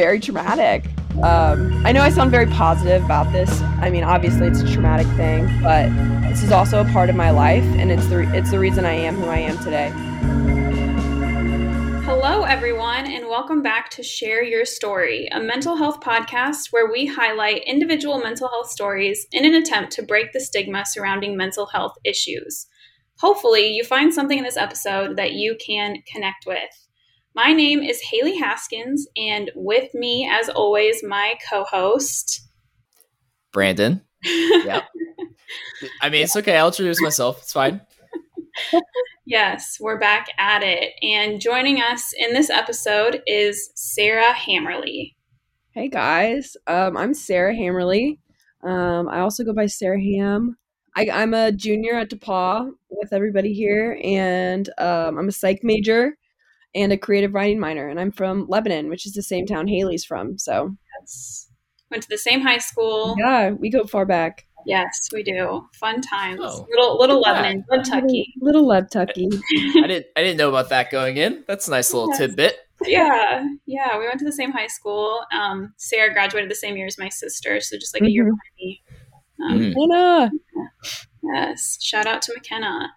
very traumatic. Um, I know I sound very positive about this. I mean, obviously it's a traumatic thing, but this is also a part of my life, and it's the it's the reason I am who I am today. Hello, everyone, and welcome back to Share Your Story, a mental health podcast where we highlight individual mental health stories in an attempt to break the stigma surrounding mental health issues. Hopefully, you find something in this episode that you can connect with. My name is Haley Haskins, and with me, as always, my co host, Brandon. yep. I mean, it's okay. I'll introduce myself. It's fine. yes, we're back at it. And joining us in this episode is Sarah Hammerly. Hey, guys. Um, I'm Sarah Hammerly. Um, I also go by Sarah Ham. I, am a junior at DePauw with everybody here, and um, I'm a psych major and a creative writing minor. And I'm from Lebanon, which is the same town Haley's from. So yes. went to the same high school. Yeah, we go far back. Yes, we do. Fun times. Oh, little little Lebanon, Kentucky. Little, little Kentucky. I didn't I didn't know about that going in. That's a nice little yes. tidbit. Yeah, yeah. We went to the same high school. Um, Sarah graduated the same year as my sister, so just like mm-hmm. a year mm-hmm. behind me. Um, McKenna. Yes, shout out to McKenna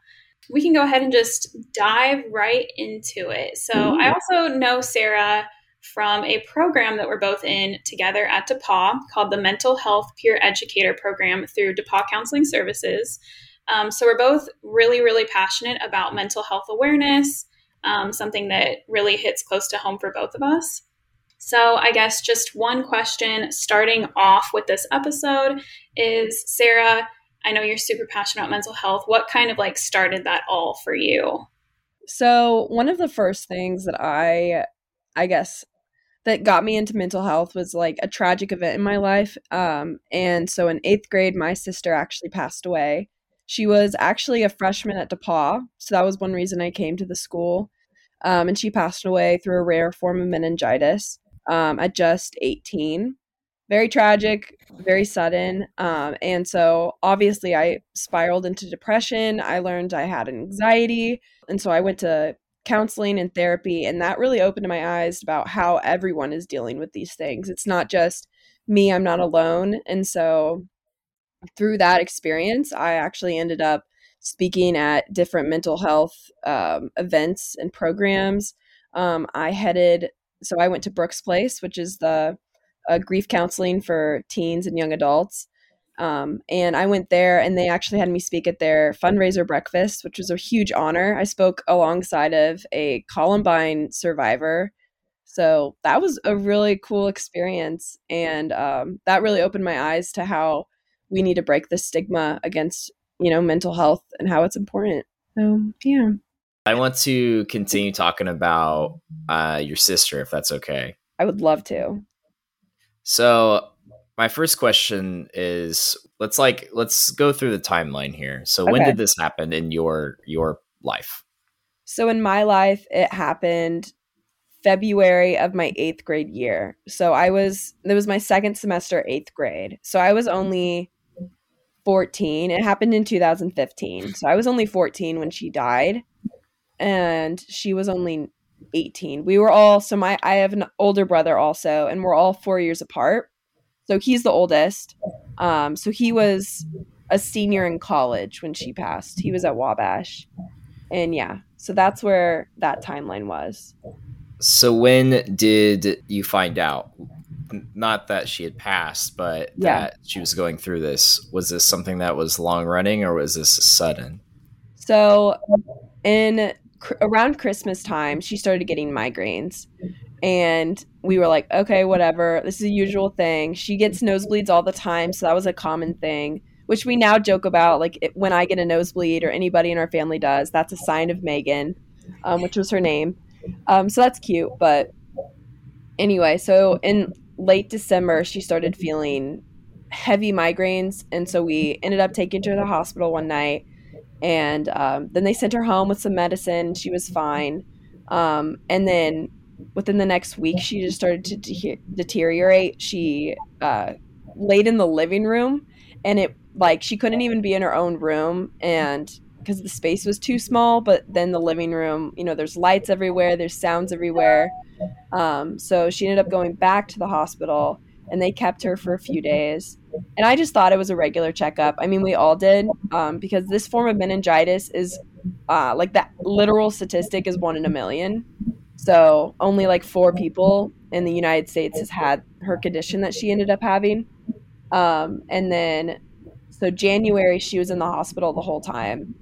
we can go ahead and just dive right into it. So, mm-hmm. I also know Sarah from a program that we're both in together at DePauw called the Mental Health Peer Educator Program through DePauw Counseling Services. Um, so, we're both really, really passionate about mental health awareness, um, something that really hits close to home for both of us. So, I guess just one question starting off with this episode is Sarah, I know you're super passionate about mental health. What kind of like started that all for you? So, one of the first things that I I guess that got me into mental health was like a tragic event in my life. Um, and so in eighth grade, my sister actually passed away. She was actually a freshman at DePauw. So that was one reason I came to the school. Um, and she passed away through a rare form of meningitis um, at just 18 very tragic, very sudden. Um, and so obviously I spiraled into depression. I learned I had anxiety. And so I went to counseling and therapy. And that really opened my eyes about how everyone is dealing with these things. It's not just me, I'm not alone. And so through that experience, I actually ended up speaking at different mental health um, events and programs. Um, I headed, so I went to Brooks Place, which is the uh, grief counseling for teens and young adults. Um, and I went there, and they actually had me speak at their fundraiser breakfast, which was a huge honor. I spoke alongside of a Columbine survivor, so that was a really cool experience, and um, that really opened my eyes to how we need to break the stigma against you know mental health and how it's important. So yeah. I want to continue talking about uh, your sister, if that's okay. I would love to. So my first question is let's like let's go through the timeline here. So okay. when did this happen in your your life? So in my life it happened February of my 8th grade year. So I was it was my second semester 8th grade. So I was only 14. It happened in 2015. So I was only 14 when she died and she was only 18. We were all so my I have an older brother also and we're all 4 years apart. So he's the oldest. Um so he was a senior in college when she passed. He was at Wabash. And yeah, so that's where that timeline was. So when did you find out? Not that she had passed, but yeah. that she was going through this. Was this something that was long running or was this sudden? So in cr- around Christmas time, she started getting migraines. And we were like, okay, whatever. This is a usual thing. She gets nosebleeds all the time. So that was a common thing, which we now joke about. Like, it, when I get a nosebleed or anybody in our family does, that's a sign of Megan, um, which was her name. Um, so that's cute. But anyway, so in late December, she started feeling heavy migraines. And so we ended up taking her to the hospital one night and um, then they sent her home with some medicine. She was fine. Um, and then within the next week, she just started to de- deteriorate. She uh, laid in the living room, and it like she couldn't even be in her own room. And because the space was too small. But then the living room, you know, there's lights everywhere, there's sounds everywhere. Um, so she ended up going back to the hospital, and they kept her for a few days. And I just thought it was a regular checkup. I mean, we all did um, because this form of meningitis is uh, like that literal statistic is one in a million. So only like four people in the United States has had her condition that she ended up having. Um, and then, so January, she was in the hospital the whole time.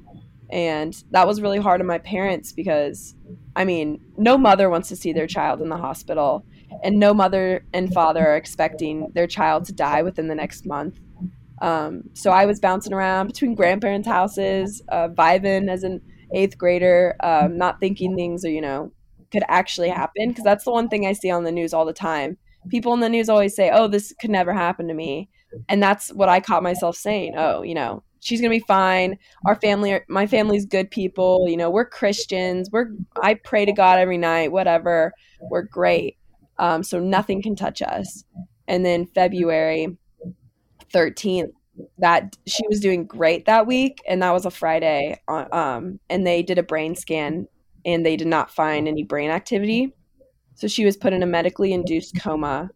And that was really hard on my parents because, I mean, no mother wants to see their child in the hospital, and no mother and father are expecting their child to die within the next month. Um, so I was bouncing around between grandparents' houses, uh, vibing as an eighth grader, um, not thinking things are, you know, could actually happen because that's the one thing I see on the news all the time. People in the news always say, "Oh, this could never happen to me," and that's what I caught myself saying. Oh, you know, she's gonna be fine. Our family, my family's good people. You know, we're Christians. We're I pray to God every night. Whatever, we're great. Um, so nothing can touch us. And then February thirteenth, that she was doing great that week, and that was a Friday. Uh, um, and they did a brain scan and they did not find any brain activity. So she was put in a medically induced coma,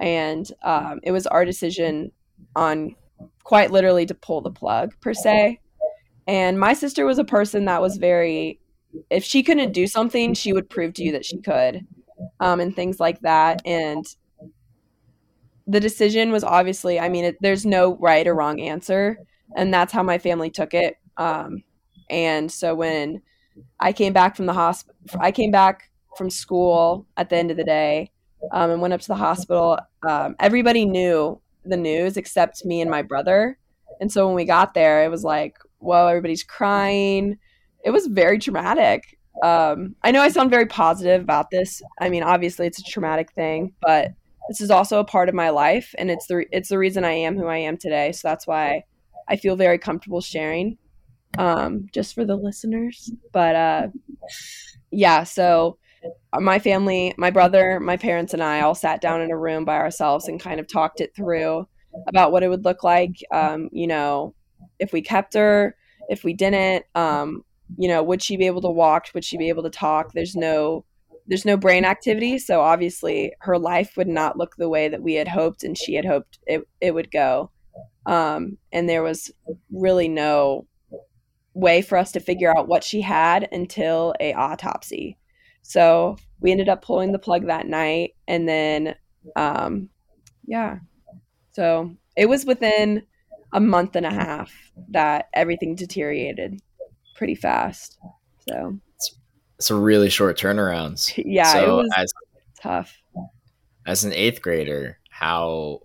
and um, it was our decision on quite literally to pull the plug per se. And my sister was a person that was very, if she couldn't do something, she would prove to you that she could, um, and things like that. And the decision was obviously, I mean, it, there's no right or wrong answer, and that's how my family took it. Um, and so when I came back from the hospital. I came back from school at the end of the day um, and went up to the hospital. Um, everybody knew the news except me and my brother. And so when we got there, it was like, whoa, everybody's crying. It was very traumatic. Um, I know I sound very positive about this. I mean, obviously, it's a traumatic thing, but this is also a part of my life, and it's the it's the reason I am who I am today. So that's why I feel very comfortable sharing um, just for the listeners. But uh, yeah, so my family, my brother, my parents, and I all sat down in a room by ourselves and kind of talked it through about what it would look like. Um, you know, if we kept her, if we didn't, um, you know, would she be able to walk? Would she be able to talk? There's no there's no brain activity, so obviously her life would not look the way that we had hoped and she had hoped it, it would go. Um, and there was really no way for us to figure out what she had until a autopsy. So we ended up pulling the plug that night, and then, um, yeah. So it was within a month and a half that everything deteriorated pretty fast. So it's a really short turnarounds. Yeah, so it was as, tough. As an eighth grader, how?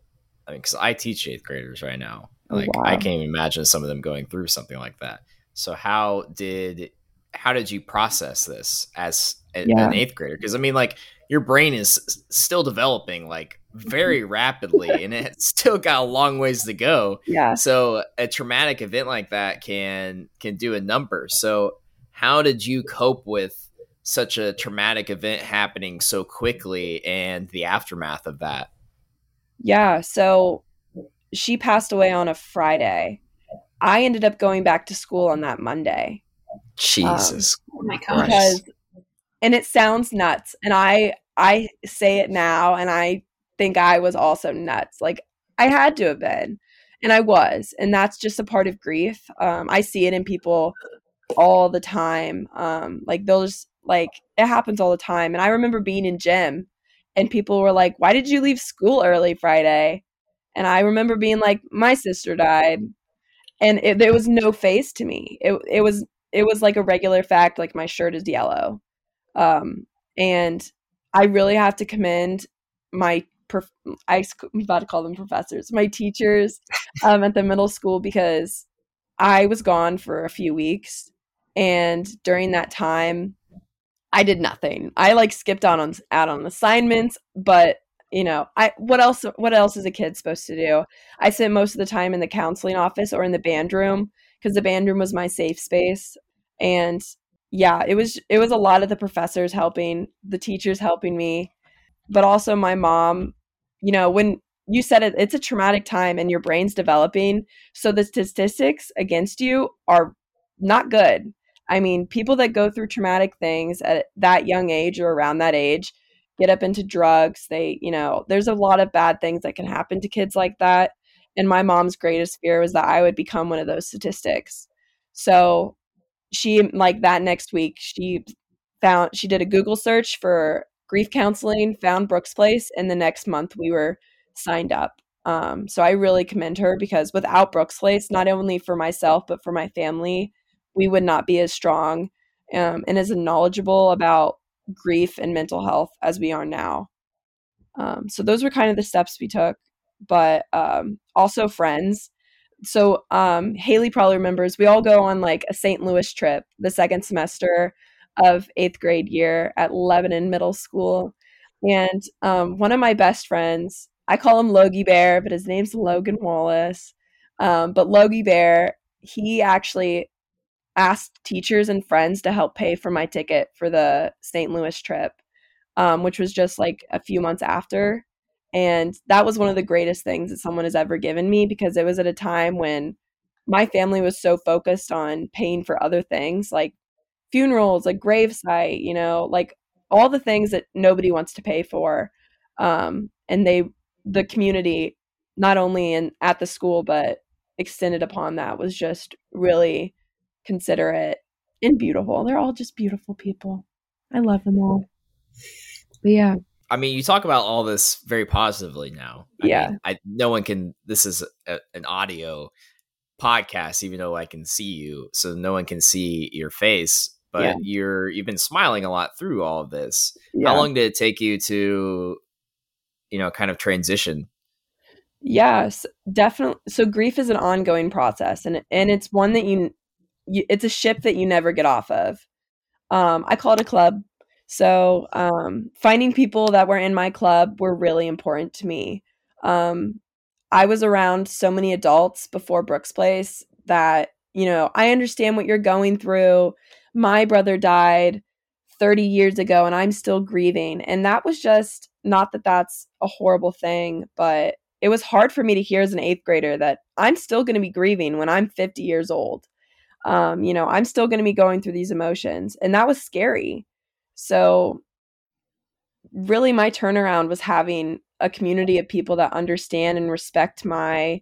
I mean, because I teach eighth graders right now. Oh, like wow. I can't even imagine some of them going through something like that. So how did how did you process this as a, yeah. an eighth grader? Because I mean, like your brain is still developing like very rapidly, and it's still got a long ways to go. Yeah. So a traumatic event like that can can do a number. So how did you cope with such a traumatic event happening so quickly and the aftermath of that? Yeah. So she passed away on a Friday I ended up going back to school on that Monday. Jesus. Um, oh my gosh. Because, and it sounds nuts. And I I say it now and I think I was also nuts. Like I had to have been. And I was. And that's just a part of grief. Um, I see it in people all the time. Um, like they'll just like it happens all the time. And I remember being in gym and people were like, Why did you leave school early Friday? And I remember being like, My sister died and it, there was no face to me. It it was it was like a regular fact. Like my shirt is yellow, um, and I really have to commend my prof- I, am about to call them professors, my teachers um, at the middle school because I was gone for a few weeks, and during that time, I did nothing. I like skipped out on out on assignments, but you know i what else what else is a kid supposed to do i spent most of the time in the counseling office or in the band room because the band room was my safe space and yeah it was it was a lot of the professors helping the teachers helping me but also my mom you know when you said it it's a traumatic time and your brain's developing so the statistics against you are not good. I mean, people that go through traumatic things at that young age or around that age get up into drugs. They, you know, there's a lot of bad things that can happen to kids like that. And my mom's greatest fear was that I would become one of those statistics. So she, like that next week, she found, she did a Google search for grief counseling, found Brooks Place, and the next month we were signed up. Um, so I really commend her because without Brooks Place, not only for myself, but for my family, we would not be as strong um, and as knowledgeable about grief and mental health as we are now. Um, so those were kind of the steps we took, but um, also friends. So um, Haley probably remembers we all go on like a St. Louis trip the second semester of eighth grade year at Lebanon Middle School. And um, one of my best friends, I call him Logie Bear, but his name's Logan Wallace. Um, but Logie Bear, he actually asked teachers and friends to help pay for my ticket for the St. Louis trip, um, which was just like a few months after. And that was one of the greatest things that someone has ever given me because it was at a time when my family was so focused on paying for other things like funerals, like gravesite, you know, like all the things that nobody wants to pay for. Um, and they, the community, not only in at the school but extended upon that, was just really considerate and beautiful. They're all just beautiful people. I love them all. But yeah. I mean, you talk about all this very positively now. I yeah. Mean, I no one can. This is a, an audio podcast, even though I can see you, so no one can see your face but yeah. you're you've been smiling a lot through all of this. Yeah. How long did it take you to, you know, kind of transition? Yes, definitely. So grief is an ongoing process, and and it's one that you, you it's a ship that you never get off of. Um, I call it a club. So um, finding people that were in my club were really important to me. Um, I was around so many adults before Brooks Place that you know I understand what you're going through my brother died 30 years ago and I'm still grieving. And that was just not that that's a horrible thing, but it was hard for me to hear as an eighth grader that I'm still going to be grieving when I'm 50 years old. Um, you know, I'm still going to be going through these emotions. And that was scary. So, really, my turnaround was having a community of people that understand and respect my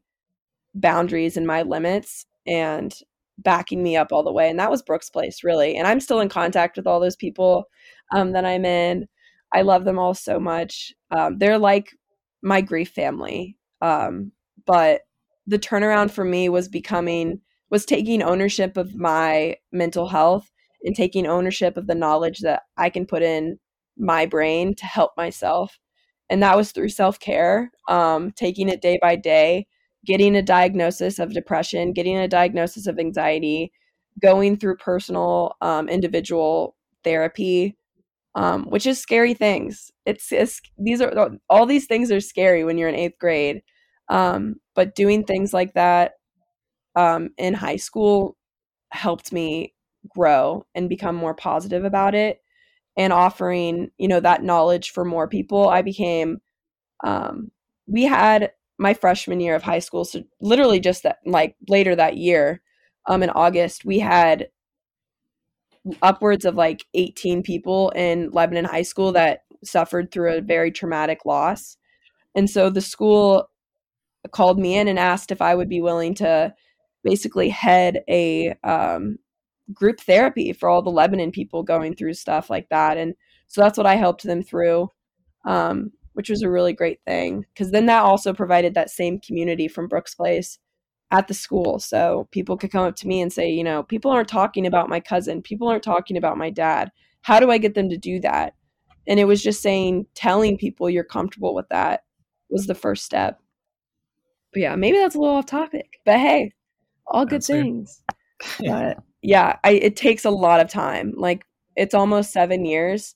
boundaries and my limits and backing me up all the way. And that was Brooks Place, really. And I'm still in contact with all those people um, that I'm in. I love them all so much. Um, they're like my grief family. Um, but the turnaround for me was becoming, was taking ownership of my mental health and taking ownership of the knowledge that I can put in my brain to help myself. And that was through self care, um, taking it day by day getting a diagnosis of depression, getting a diagnosis of anxiety, going through personal, um, individual therapy, um, which is scary things. It's, it's, these are all these things are scary when you're in eighth grade. Um, but doing things like that um, in high school helped me grow and become more positive about it and offering you know that knowledge for more people i became um, we had my freshman year of high school. So literally just that like later that year, um in August, we had upwards of like 18 people in Lebanon High School that suffered through a very traumatic loss. And so the school called me in and asked if I would be willing to basically head a um, group therapy for all the Lebanon people going through stuff like that. And so that's what I helped them through. Um, which was a really great thing because then that also provided that same community from Brooks Place at the school. So people could come up to me and say, you know, people aren't talking about my cousin, people aren't talking about my dad. How do I get them to do that? And it was just saying, telling people you're comfortable with that was the first step. But yeah, maybe that's a little off topic, but hey, all good that's things. but yeah, I, it takes a lot of time. Like it's almost seven years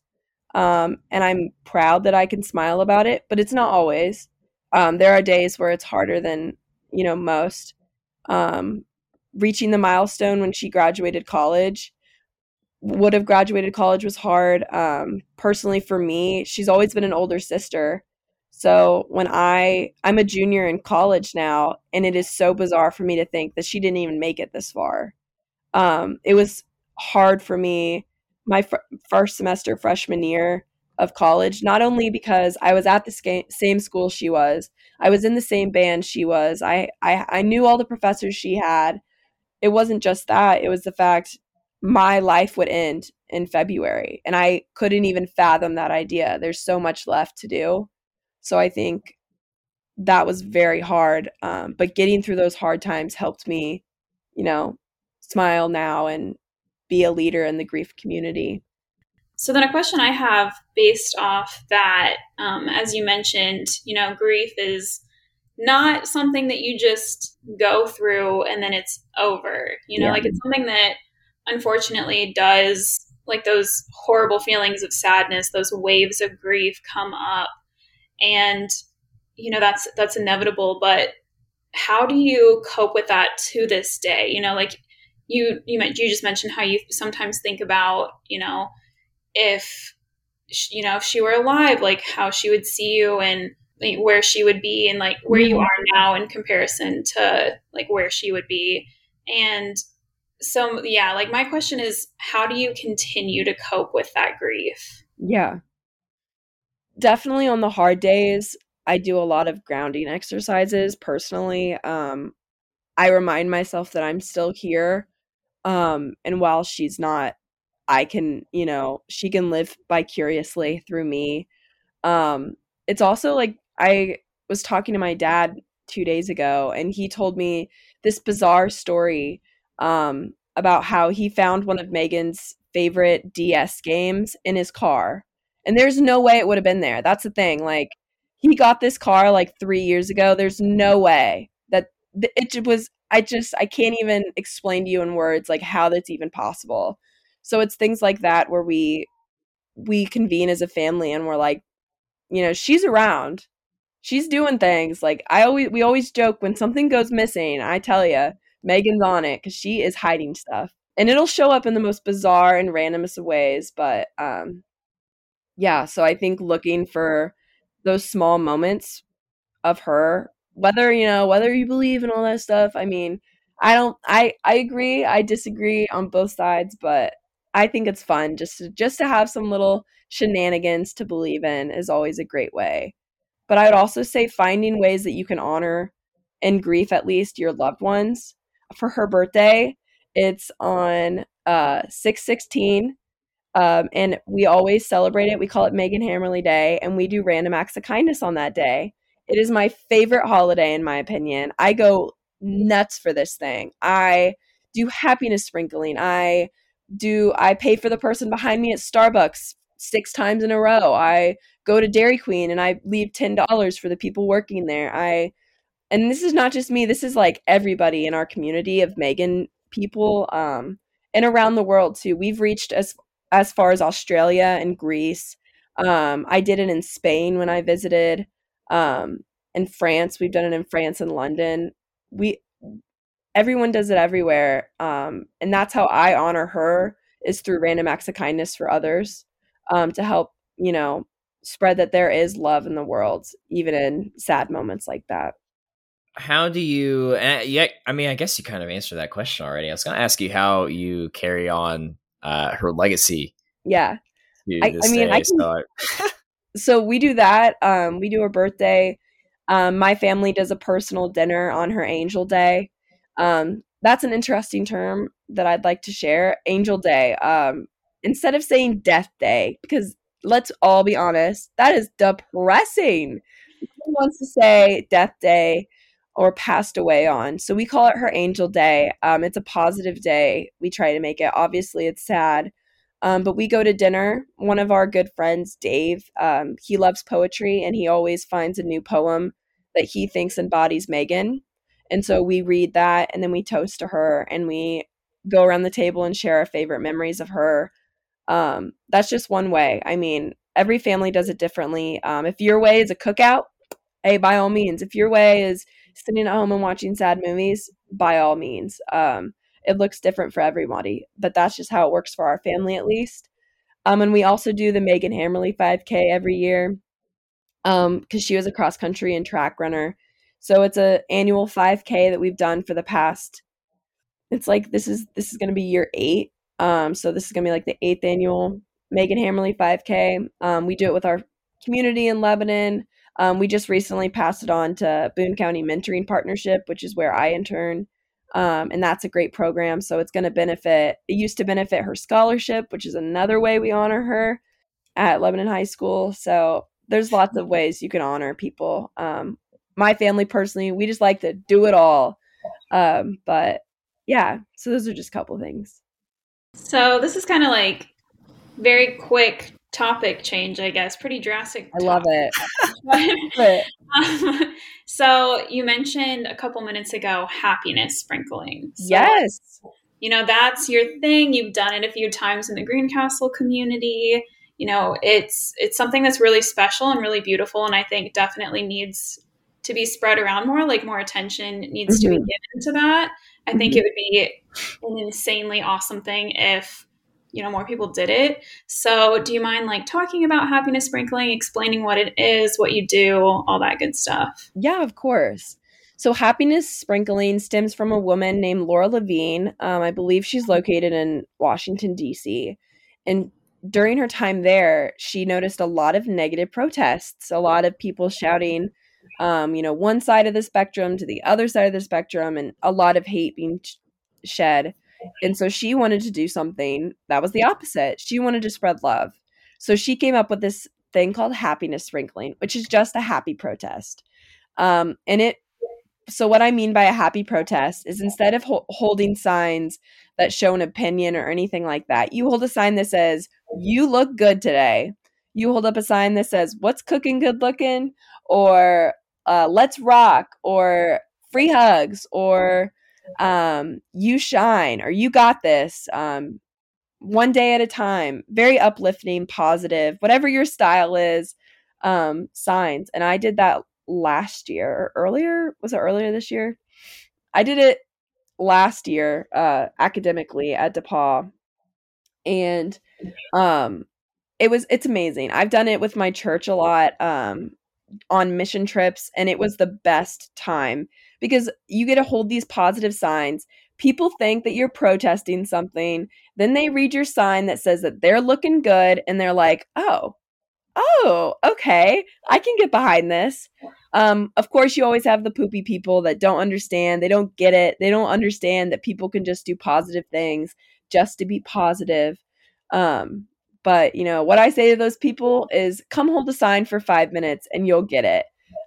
um, and I'm proud that I can smile about it, but it's not always. Um, there are days where it's harder than, you know, most. Um, reaching the milestone when she graduated college would have graduated college was hard. Um, personally, for me, she's always been an older sister. So when I I'm a junior in college now, and it is so bizarre for me to think that she didn't even make it this far. um, it was hard for me my fr- first semester freshman year of college, not only because I was at the sca- same school she was, I was in the same band she was, I, I, I knew all the professors she had. It wasn't just that, it was the fact my life would end in February. And I couldn't even fathom that idea. There's so much left to do. So I think that was very hard. Um, but getting through those hard times helped me, you know, smile now and be a leader in the grief community. So then, a question I have based off that, um, as you mentioned, you know, grief is not something that you just go through and then it's over. You know, yeah. like it's something that unfortunately does, like those horrible feelings of sadness, those waves of grief come up, and you know that's that's inevitable. But how do you cope with that to this day? You know, like you you you just mentioned how you sometimes think about you know if she, you know if she were alive like how she would see you and like, where she would be and like where you mm-hmm. are now in comparison to like where she would be. And so yeah like my question is how do you continue to cope with that grief? Yeah. Definitely on the hard days i do a lot of grounding exercises personally. Um i remind myself that i'm still here um and while she's not i can you know she can live vicariously through me. Um it's also like i was talking to my dad 2 days ago and he told me this bizarre story um about how he found one of Megan's favorite DS games in his car. And there's no way it would have been there. That's the thing like he got this car like 3 years ago. There's no way that it was I just I can't even explain to you in words like how that's even possible. So it's things like that where we we convene as a family and we're like, you know, she's around. She's doing things. Like I always we always joke when something goes missing, I tell you, Megan's on it cuz she is hiding stuff. And it'll show up in the most bizarre and randomest of ways, but um yeah, so I think looking for those small moments of her whether you know whether you believe in all that stuff i mean i don't i i agree i disagree on both sides but i think it's fun just to just to have some little shenanigans to believe in is always a great way. But i would also say finding ways that you can honor in grief at least your loved ones. For her birthday it's on uh 616 um, and we always celebrate it. We call it megan hammerly day and we do random acts of kindness on that day it is my favorite holiday, in my opinion. I go nuts for this thing. I do happiness sprinkling. I do, I pay for the person behind me at Starbucks six times in a row. I go to Dairy Queen and I leave $10 for the people working there. I, and this is not just me, this is like everybody in our community of Megan people um, and around the world too. We've reached as as far as Australia and Greece. Um, I did it in Spain when I visited um, in France. We've done it in France and London. We everyone does it everywhere, um, and that's how I honor her is through random acts of kindness for others um, to help you know spread that there is love in the world, even in sad moments like that. How do you? Uh, yeah, I mean, I guess you kind of answered that question already. I was going to ask you how you carry on uh, her legacy. Yeah, I, I, mean, day, I can, so so we do that. Um, we do her birthday. Um, my family does a personal dinner on her angel day. Um, that's an interesting term that I'd like to share. Angel day. Um, instead of saying death day, because let's all be honest, that is depressing. Who wants to say death day or passed away on? So we call it her angel day. Um, it's a positive day. We try to make it. Obviously, it's sad. Um, but we go to dinner. One of our good friends, Dave, um, he loves poetry and he always finds a new poem that he thinks embodies Megan. And so we read that and then we toast to her and we go around the table and share our favorite memories of her. Um, that's just one way. I mean, every family does it differently. Um, if your way is a cookout, hey, by all means. If your way is sitting at home and watching sad movies, by all means. Um, it looks different for everybody, but that's just how it works for our family at least. Um, and we also do the Megan Hammerly 5K every year um, because she was a cross country and track runner. So it's a annual 5K that we've done for the past, it's like this is this is going to be year eight. Um, so this is going to be like the eighth annual Megan Hammerly 5K. Um, we do it with our community in Lebanon. Um, we just recently passed it on to Boone County Mentoring Partnership, which is where I intern. Um, and that's a great program. So it's going to benefit, it used to benefit her scholarship, which is another way we honor her at Lebanon High School. So there's lots of ways you can honor people. Um, my family personally, we just like to do it all. Um, but yeah, so those are just a couple things. So this is kind of like very quick topic change, I guess. Pretty drastic. I love it. um, so you mentioned a couple minutes ago happiness sprinkling. So, yes. You know, that's your thing. You've done it a few times in the Greencastle community. You know, it's it's something that's really special and really beautiful and I think definitely needs to be spread around more, like more attention needs mm-hmm. to be mm-hmm. given to that. I mm-hmm. think it would be an insanely awesome thing if you know more people did it. So do you mind like talking about happiness sprinkling explaining what it is what you do all that good stuff? Yeah of course. So happiness sprinkling stems from a woman named laura levine. Um, i believe she's located in washington d.c and during her time there she noticed a lot of negative protests a lot of people shouting um, you know one side of the spectrum to the other side of the spectrum and a lot of hate being shed and so she wanted to do something that was the opposite. She wanted to spread love. So she came up with this thing called happiness sprinkling, which is just a happy protest. Um, and it, so what I mean by a happy protest is instead of ho- holding signs that show an opinion or anything like that, you hold a sign that says, You look good today. You hold up a sign that says, What's cooking good looking? Or uh, Let's rock, or free hugs, or um, you shine or you got this um, one day at a time very uplifting positive whatever your style is um, signs. And i did that last year or earlier was it earlier this year? I did it last year uh, academically at DePauw. And um it was it's amazing. I've done it with my church a lot um on mission trips and it was the best time because you get to hold these positive signs. People think that you're protesting something. Then they read your sign that says that they're looking good and they're like, oh, oh, okay, I can get behind this. Um, of course, you always have the poopy people that don't understand. They don't get it. They don't understand that people can just do positive things just to be positive. Um, but you know what I say to those people is, come hold a sign for five minutes and you'll get it.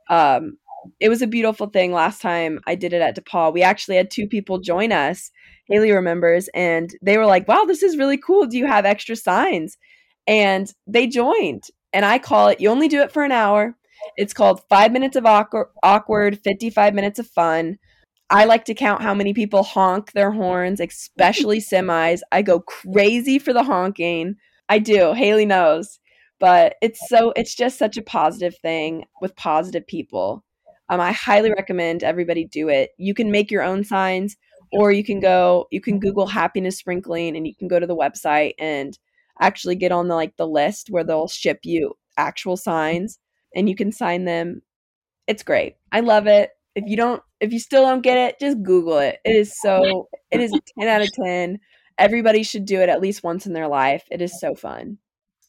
Um, it was a beautiful thing last time I did it at DePauw. We actually had two people join us. Haley remembers, and they were like, "Wow, this is really cool. Do you have extra signs?" And they joined. And I call it. You only do it for an hour. It's called five minutes of awkward, awkward, fifty-five minutes of fun. I like to count how many people honk their horns, especially semis. I go crazy for the honking. I do. Haley knows. But it's so it's just such a positive thing with positive people. Um, I highly recommend everybody do it. You can make your own signs, or you can go, you can Google happiness sprinkling, and you can go to the website and actually get on the like the list where they'll ship you actual signs, and you can sign them. It's great. I love it. If you don't, if you still don't get it, just Google it. It is so. It is ten out of ten. Everybody should do it at least once in their life. It is so fun.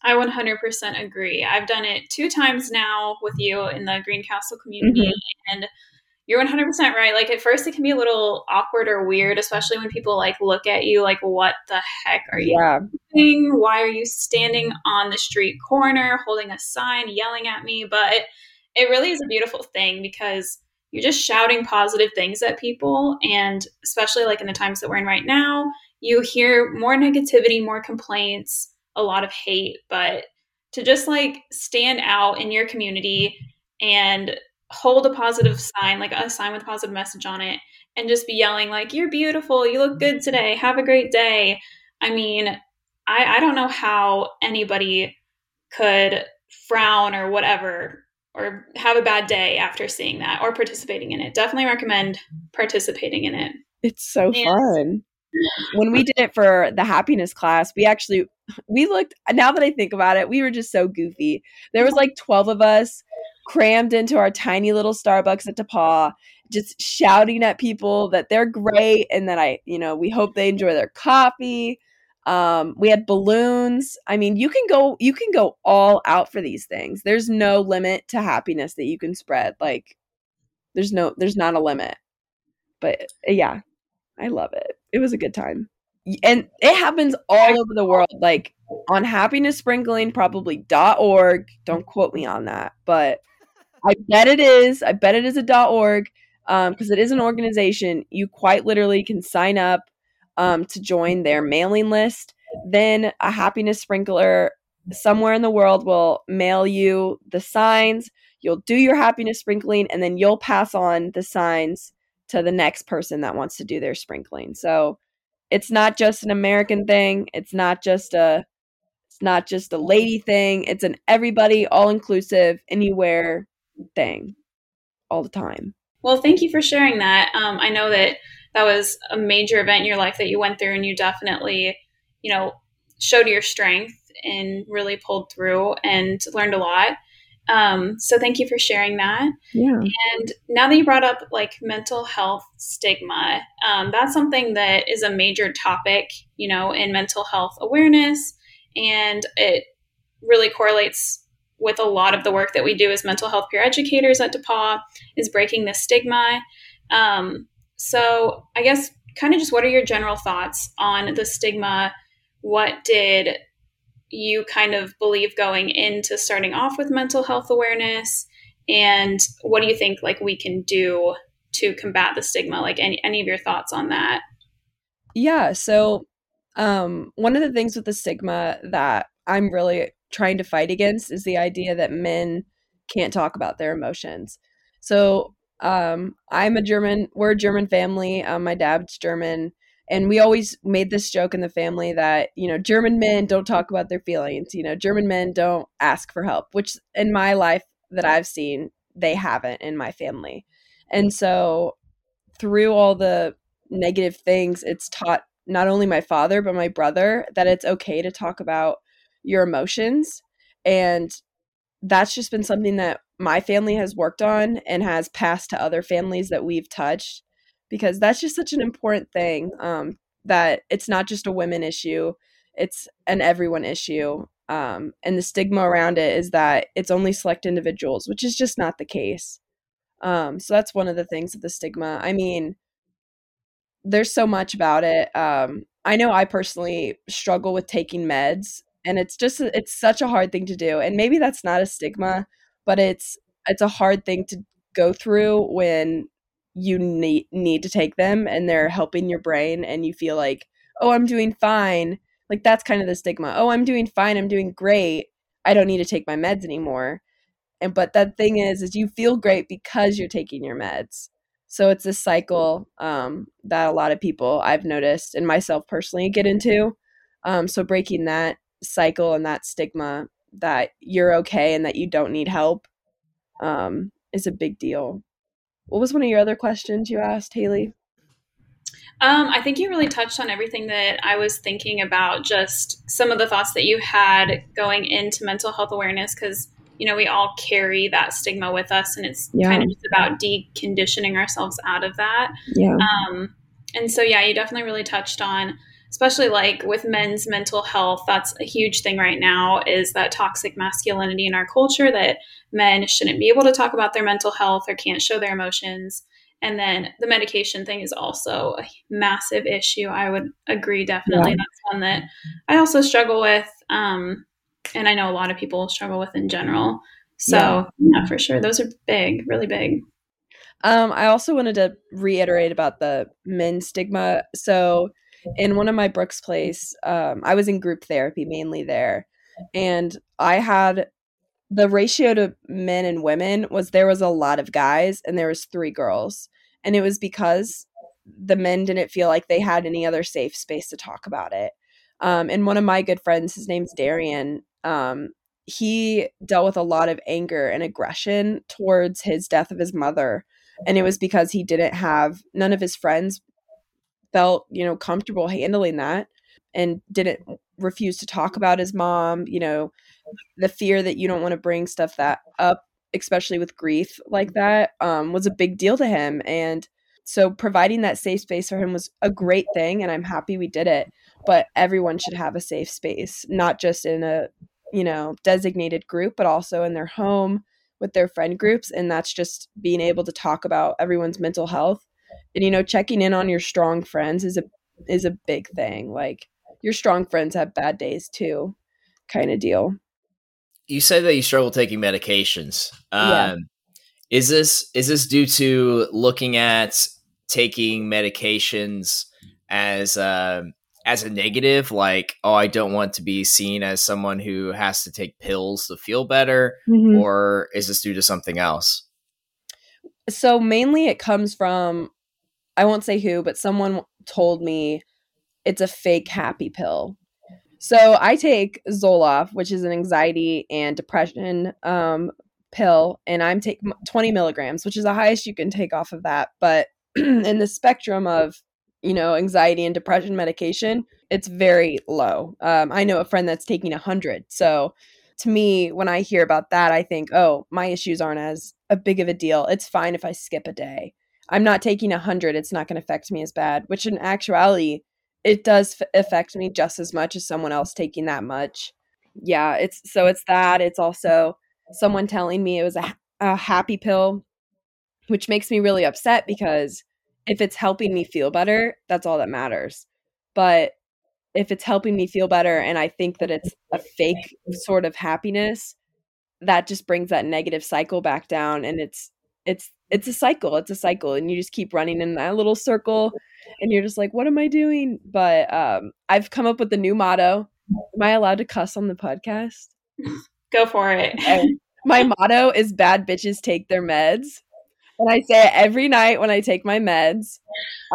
I 100% agree. I've done it two times now with you in the Greencastle community, mm-hmm. and you're 100% right. Like at first, it can be a little awkward or weird, especially when people like look at you like, "What the heck are you yeah. doing? Why are you standing on the street corner holding a sign, yelling at me?" But it really is a beautiful thing because you're just shouting positive things at people, and especially like in the times that we're in right now, you hear more negativity, more complaints a lot of hate, but to just like stand out in your community and hold a positive sign, like a sign with a positive message on it, and just be yelling, like, you're beautiful, you look good today, have a great day. I mean, I, I don't know how anybody could frown or whatever or have a bad day after seeing that or participating in it. Definitely recommend participating in it. It's so and, fun when we did it for the happiness class, we actually we looked now that I think about it, we were just so goofy. There was like 12 of us. crammed into our tiny little Starbucks at DePauw, just shouting at people that they're great and that I, you know, we hope they enjoy their coffee. Um, we had balloons. I mean, you can go you can go all out for these things. There's no limit to happiness that you can spread. Like there's no there's not a limit. But yeah, I love it. It was a good time. And it happens all over the world. Like on happiness sprinkling probably dot org. Don't quote me on that, but I bet it is. I bet it is a dot org because um, it is an organization. You quite literally can sign up um, to join their mailing list. Then a happiness sprinkler somewhere in the world will mail you the signs. You'll do your happiness sprinkling, and then you'll pass on the signs to the next person that wants to do their sprinkling. So it's not just an American thing. It's not just a it's not just a lady thing. It's an everybody all inclusive anywhere thing all the time. Well, thank you for sharing that. Um, I know that that was a major event in your life that you went through, and you definitely, you know, showed your strength and really pulled through and learned a lot. Um, so thank you for sharing that. Yeah. And now that you brought up like mental health stigma, um, that's something that is a major topic, you know, in mental health awareness, and it really correlates with a lot of the work that we do as mental health peer educators at DePauw is breaking the stigma. Um, so I guess kind of just what are your general thoughts on the stigma? What did you kind of believe going into starting off with mental health awareness? And what do you think like we can do to combat the stigma? Like any any of your thoughts on that? Yeah, so um, one of the things with the stigma that I'm really trying to fight against is the idea that men can't talk about their emotions. So um, I'm a German. We're a German family. Um, my dad's German, and we always made this joke in the family that you know German men don't talk about their feelings. You know, German men don't ask for help, which in my life that I've seen, they haven't in my family. And so through all the negative things, it's taught not only my father but my brother that it's okay to talk about your emotions and that's just been something that my family has worked on and has passed to other families that we've touched because that's just such an important thing um, that it's not just a women issue it's an everyone issue um, and the stigma around it is that it's only select individuals which is just not the case. Um, so that's one of the things of the stigma. I mean there's so much about it um, i know i personally struggle with taking meds and it's just it's such a hard thing to do and maybe that's not a stigma but it's it's a hard thing to go through when you need need to take them and they're helping your brain and you feel like oh i'm doing fine. Like that's kind of the stigma. Oh i'm doing fine. I'm doing great. I don't need to take my meds anymore. And but that thing is is you feel great because you're taking your meds. So it's this cycle um, that a lot of people i've noticed and myself personally get into. Um, so breaking that cycle and that stigma that you're okay and that you don't need help um, is a big deal. What was one of your other questions you asked, Haley? Um, I think you really touched on everything that I was thinking about, just some of the thoughts that you had going into mental health awareness, because, you know, we all carry that stigma with us, and it's yeah. kind of just about deconditioning ourselves out of that. Yeah. Um, and so, yeah, you definitely really touched on especially like with men's mental health that's a huge thing right now is that toxic masculinity in our culture that men shouldn't be able to talk about their mental health or can't show their emotions and then the medication thing is also a massive issue i would agree definitely yeah. that's one that i also struggle with um, and i know a lot of people struggle with in general so yeah. yeah for sure those are big really big um, I also wanted to reiterate about the men stigma. So in one of my Brooks Place, um, I was in group therapy mainly there, and I had the ratio to men and women was there was a lot of guys and there was three girls, and it was because the men didn't feel like they had any other safe space to talk about it. Um, and one of my good friends, his name's Darian. Um, he dealt with a lot of anger and aggression towards his death of his mother and it was because he didn't have none of his friends felt you know comfortable handling that and didn't refuse to talk about his mom you know the fear that you don't want to bring stuff that up especially with grief like that, um, was a big deal to him. And so providing that safe space for him was a great thing. And I'm happy we did it. But everyone should have a safe space, not just in a, you know, designated group, but also in their home with their friend groups. And that's just being able to talk about everyone's mental health. And, you know, checking in on your strong friends is a is a big thing. Like your strong friends have bad days too, kind of deal you said that you struggle taking medications. Um, yeah. Is this is this due to looking at taking medications as uh, as a negative, like oh, I don't want to be seen as someone who has to take pills to feel better, mm-hmm. or is this due to something else? So mainly, it comes from I won't say who, but someone told me it's a fake happy pill so I take Zoloft, which is an anxiety and depression um, pill, and I'm taking 20 milligrams, which is the highest you can take off of that. But in the spectrum of you know anxiety and depression medication, it's very low. Um, I know a friend that's taking 100. So to me, when I hear about that, I think, oh, my issues aren't as a big of a deal. It's fine if I skip a day. I'm not taking 100. It's not going to affect me as bad, which in actuality it does f- affect me just as much as someone else taking that much. Yeah, it's so it's that. It's also someone telling me it was a, a happy pill, which makes me really upset because if it's helping me feel better, that's all that matters. But if it's helping me feel better and I think that it's a fake sort of happiness, that just brings that negative cycle back down and it's it's it's a cycle. It's a cycle and you just keep running in that little circle and you're just like, what am I doing? But um, I've come up with a new motto. Am I allowed to cuss on the podcast? Go for it. my motto is bad bitches take their meds. And I say it every night when I take my meds.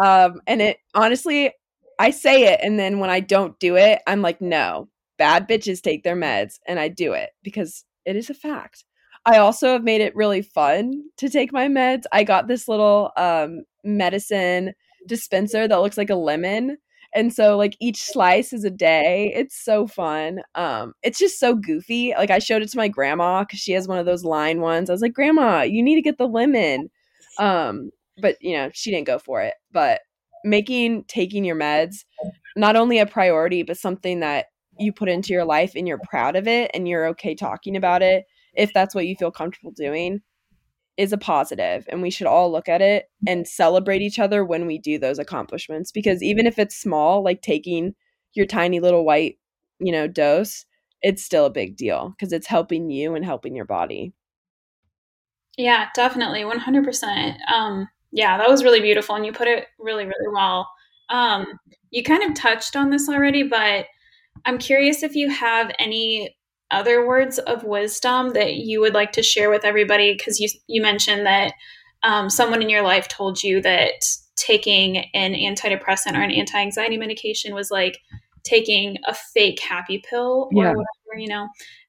Um, and it honestly, I say it. And then when I don't do it, I'm like, no, bad bitches take their meds. And I do it because it is a fact. I also have made it really fun to take my meds. I got this little um, medicine dispenser that looks like a lemon. And so like each slice is a day. It's so fun. Um it's just so goofy. Like i showed it to my grandma because she has one of those line ones. I was like grandma you need to get the lemon. Um but you know she didn't go for it. But making taking your meds not only a priority but something that you put into your life and you're proud of it and you're okay talking about it if that's what you feel comfortable doing is a positive and we should all look at it and celebrate each other when we do those accomplishments because even if it's small like taking your tiny little white you know dose it's still a big deal because it's helping you and helping your body. Yeah definitely 100% um yeah that was really beautiful and you put it really really well. Um you kind of touched on this already but i'm curious if you have any other words of wisdom that you would like to share with everybody? Because you you mentioned that um, someone in your life told you that taking an antidepressant or an anti-anxiety medication was like taking a fake happy pill or yeah. whatever, you know.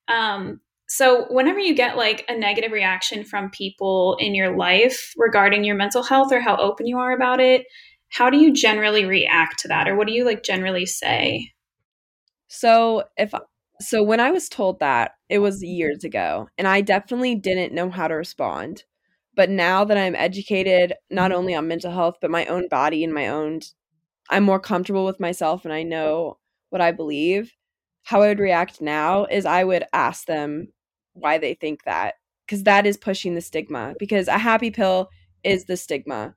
Um, so whenever you get like a negative reaction from people in your life regarding your mental health or how open you are about it, how do you generally react to that or what do you like generally say? So if so when I was told that, it was years ago, and I definitely didn't know how to respond. But now that I'm educated not mm-hmm. only on mental health but my own body and my own I'm more comfortable with myself and I know what I believe. How I would react now is I would ask them why they think that because that is pushing the stigma because a happy pill is the stigma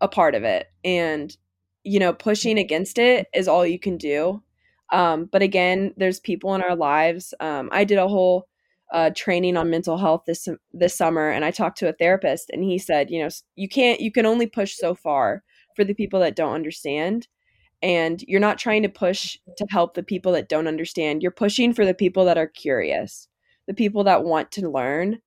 a part of it and you know pushing against it is all you can do um, but again, there's people in our lives. Um, I did a whole uh, training on mental health this this summer, and I talked to a therapist, and he said, you know, you can't, you can only push so far for the people that don't understand, and you're not trying to push to help the people that don't understand. You're pushing for the people that are curious, the people that want to learn.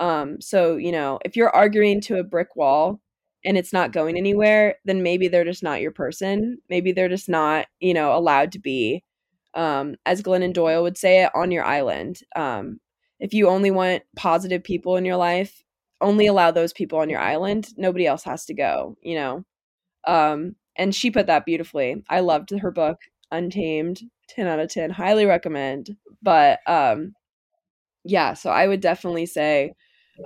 Um, so you know, if you're arguing to a brick wall, and it's not going anywhere, then maybe they're just not your person. Maybe they're just not, you know, allowed to be, um, as Glennon Doyle would say it, on your island. Um, if you only want positive people in your life, only allow those people on your island. Nobody else has to go, you know. Um, and she put that beautifully. I loved her book, Untamed, 10 out of 10. Highly recommend. But um, yeah, so I would definitely say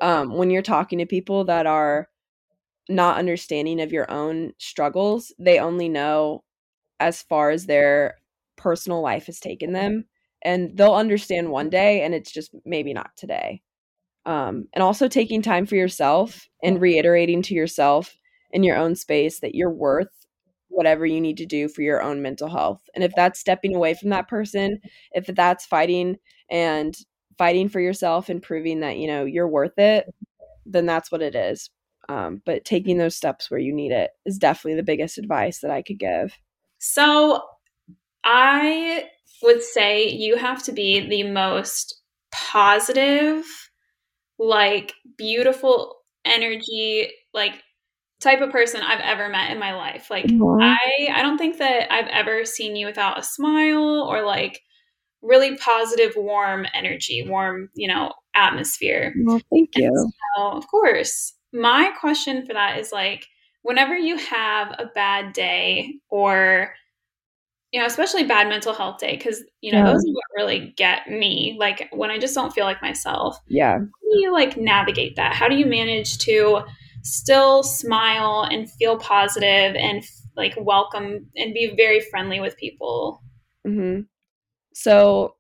um, when you're talking to people that are not understanding of your own struggles, they only know as far as their personal life has taken mm-hmm. them. And they'll understand one mm-hmm. day, and it's just maybe not today. Um, and also taking time for yourself and reiterating to yourself in your own space that you're worth whatever you need to do for your own mental health. And if that's stepping away from that person, mm-hmm. if that's fighting and fighting for yourself and proving that, you know, you're worth it, then that's what it is. Um, but taking those steps where you need it is definitely the biggest advice that I could give. So I would say you have to be the most positive, like beautiful energy, like type of person I've ever met in my life. Like mm-hmm. I I don't think that I've ever seen you without a smile or like really positive warm energy, warm, you know, atmosphere. Well, thank you. So, of course. My question for that is like whenever you have a bad day or you know, especially bad mental health day, because you know, yeah. those are what really get me. Like when I just don't feel like myself. Yeah. How do you like navigate that? How do you manage to still smile and feel positive and like welcome and be very friendly with people. Mm-hmm. So,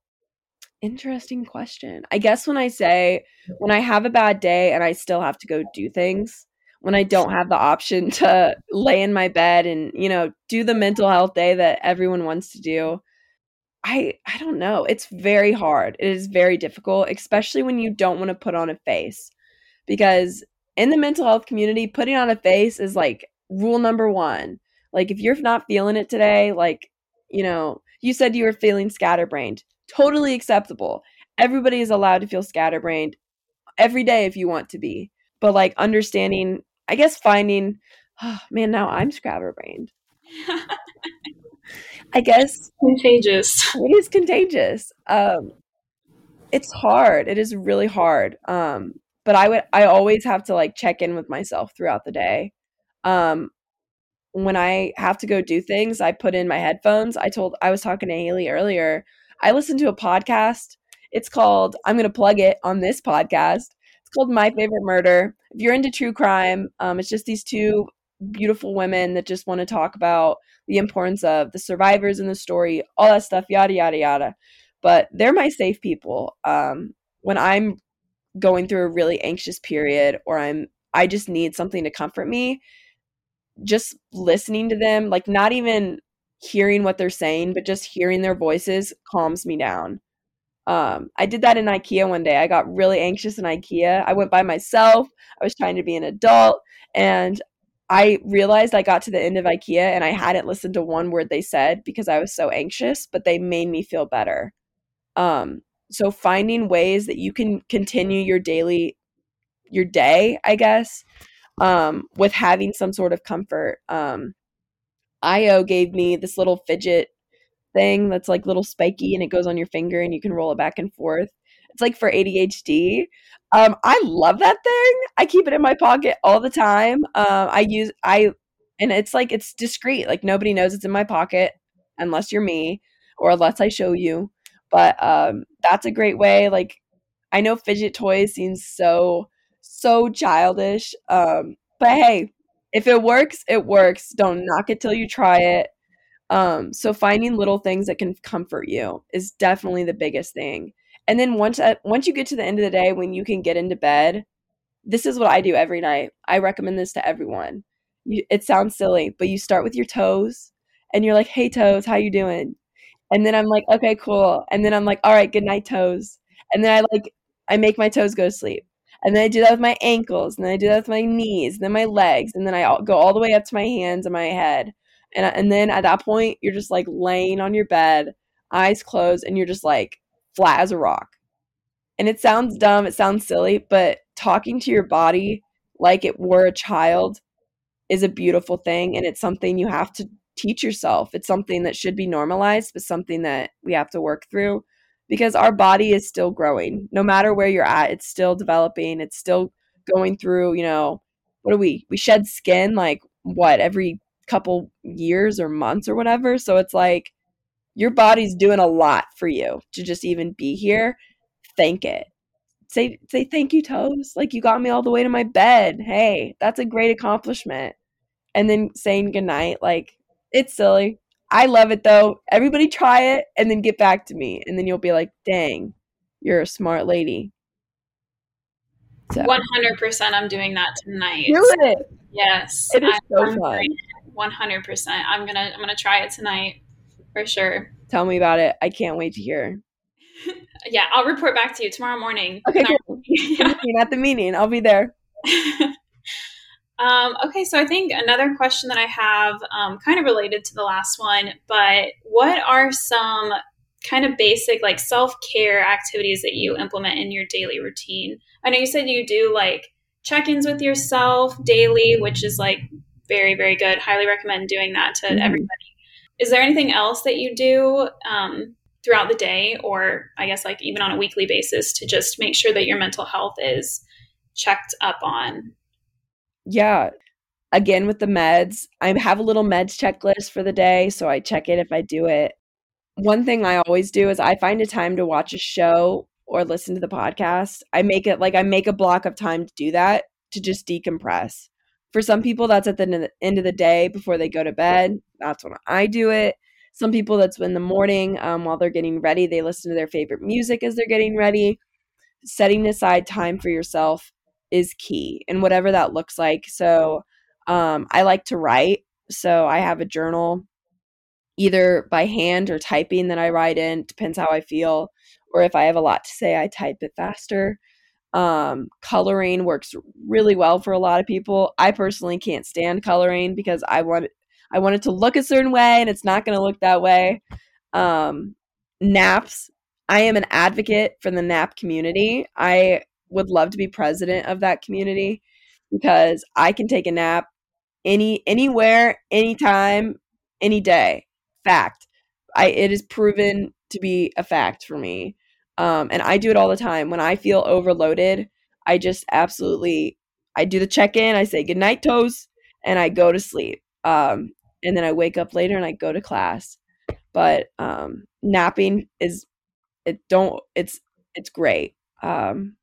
interesting question. I guess when I say when I have a bad day and I still have to go do things, when I don't have the option to lay in my bed and, you know, do the mental health day that everyone wants to do, I I don't know. It's very hard. It is very difficult, especially when you don't want to put on a face. Because in the mental health community, putting on a face is like rule number one. Like if you're not feeling it today, like, you know, you said you were feeling scatterbrained. Totally acceptable. Everybody is allowed to feel scatterbrained every day if you want to be. But like understanding, I guess finding, oh man, now I'm scatterbrained. I guess contagious. It is contagious. Um, it's hard. It is really hard. Um, but I would I always have to like check in with myself throughout the day. Um when I have to go do things, I put in my headphones. I told I was talking to Haley earlier. I listen to a podcast. It's called I'm going to plug it on this podcast. It's called My Favorite Murder. If you're into true crime, um, it's just these two beautiful women that just want to talk about the importance of the survivors in the story, all that stuff, yada yada yada. But they're my safe people. Um, when I'm going through a really anxious period or I'm I just need something to comfort me, just listening to them, like not even hearing what they're saying, but just hearing their voices calms me down. Um, I did that in IKEA one day. I got really anxious in IKEA. I went by myself. I was trying to be an adult, and I realized I got to the end of IKEA and I hadn't listened to one word they said because I was so anxious, but they made me feel better. Um, so finding ways that you can continue your daily your day i guess um, with having some sort of comfort um, io gave me this little fidget thing that's like little spiky and it goes on your finger and you can roll it back and forth. It's like for adhd um, i love that thing. I keep it in my pocket all the time. Uh, i use i and it's like it's discreet. Like nobody knows it's in my pocket unless you're me or unless i show you. But um, that's a great way. Like I know fidget toys seems so so childish, um, but hey, if it works, it works. Don't knock it till you try it. Um, so finding little things that can comfort you is definitely the biggest thing. And then once uh, once you get to the end of the day, when you can get into bed, this is what I do every night. I recommend this to everyone. You, it sounds silly, but you start with your toes, and you're like, "Hey toes, how you doing?" And then I'm like, okay, cool. And then I'm like, all right, good night, toes. And then I like, I make my toes go to sleep. And then I do that with my ankles. And then I do that with my knees. And then my legs. And then I go all the way up to my hands and my head. And, uh, and then at that point, you're just like laying on your bed, eyes closed, and you're just like flat as a rock. And it sounds dumb, it sounds silly, but talking to your body like it were a child is a beautiful thing. And it's something you have to teach yourself. It's something that should be normalized, but something that we have to work through because our body is still growing. No matter where you're at, it's still developing. It's still going through, you know, what do we? We shed skin like what every couple years or months or whatever. So it's like your body's doing a lot for you to just even be here. Thank it. say say thank you toes like you got me all the way to my bed hey that's a great accomplishment and then saying goodnight like it's silly i love it though everybody try it and then get back to me and then you'll be like dang you're a smart lady so. 100% i'm doing that tonight do it yes it is I'm, so fun 100% i'm gonna i'm gonna try it tonight for sure tell me about it i can't wait to hear yeah, I'll report back to you tomorrow morning. Okay, cool. yeah. At the meeting, I'll be there. um, okay, so I think another question that I have, um, kind of related to the last one, but what are some kind of basic like self care activities that you implement in your daily routine? I know you said you do like check ins with yourself daily, which is like very, very good. Highly recommend doing that to mm-hmm. everybody. Is there anything else that you do um, throughout the day or I guess like even on a weekly basis to just make sure that your mental health is checked up on. Yeah. Again with the meds, I have a little meds checklist for the day, so I check it if I do it. One thing I always do is I find a time to watch a show or listen to the podcast. I make it like I make a block of time to do that to just decompress. For some people, that's at the end of the day before they go to bed. That's when I do it some people that's in the morning um, while they're getting ready they listen to their favorite music as they're getting ready setting aside time for yourself is key and whatever that looks like so um, i like to write so i have a journal either by hand or typing that i write in depends how i feel or if i have a lot to say i type it faster um, coloring works really well for a lot of people i personally can't stand coloring because i want I want it to look a certain way and it's not going to look that way. Um, naps. I am an advocate for the nap community. I would love to be president of that community because I can take a nap any anywhere, anytime, any day. Fact. I it is proven to be a fact for me. Um, and I do it all the time. When I feel overloaded, I just absolutely I do the check in, I say good night toes, and I go to sleep. Um, and then I wake up later and I go to class. But um, napping is it don't it's it's great. Um,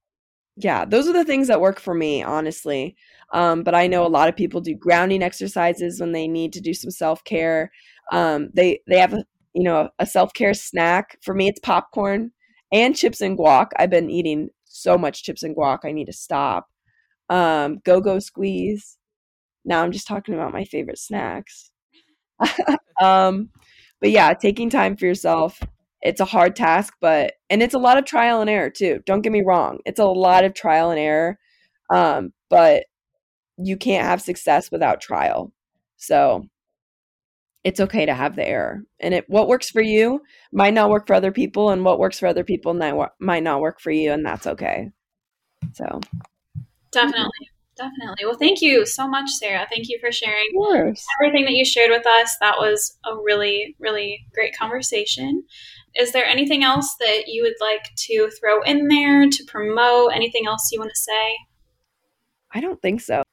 yeah, those are the things that work for me, honestly. Um, but I know a lot of people do grounding exercises when they need to do some self care. Um, they they have a you know a self care snack. For me, it's popcorn and chips and guac. I've been eating so much chips and guac. I need to stop. Um, go go squeeze. Now I'm just talking about my favorite snacks. um, but yeah, taking time for yourself. It's a hard task, but and it's a lot of trial and error too. Don't get me wrong; it's a lot of trial and error. Um, but you can't have success without trial. So it's okay to have the error. And it what works for you might not work for other people, and what works for other people might might not work for you, and that's okay. So definitely. Definitely. Well, thank you so much, Sarah. Thank you for sharing everything that you shared with us. That was a really, really great conversation. Is there anything else that you would like to throw in there to promote? Anything else you want to say? I don't think so.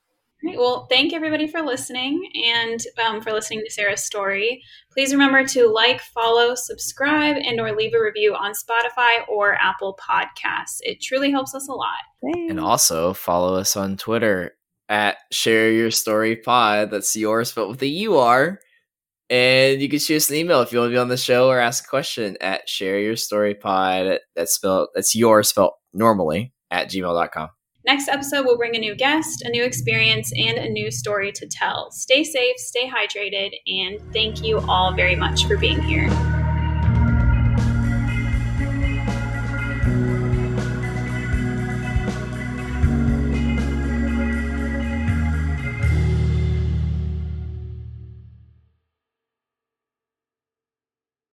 Right, well, thank everybody for listening and um, for listening to Sarah's story. Please remember to like, follow, subscribe, and or leave a review on Spotify or Apple Podcasts. It truly helps us a lot. Thanks. And also follow us on Twitter at Share Your Story Pod. That's yours, but with a U R. And you can shoot us an email if you want to be on the show or ask a question at Share Your Story Pod. That's spelled that's yours spelled normally at gmail.com. Next episode, we'll bring a new guest, a new experience, and a new story to tell. Stay safe, stay hydrated, and thank you all very much for being here.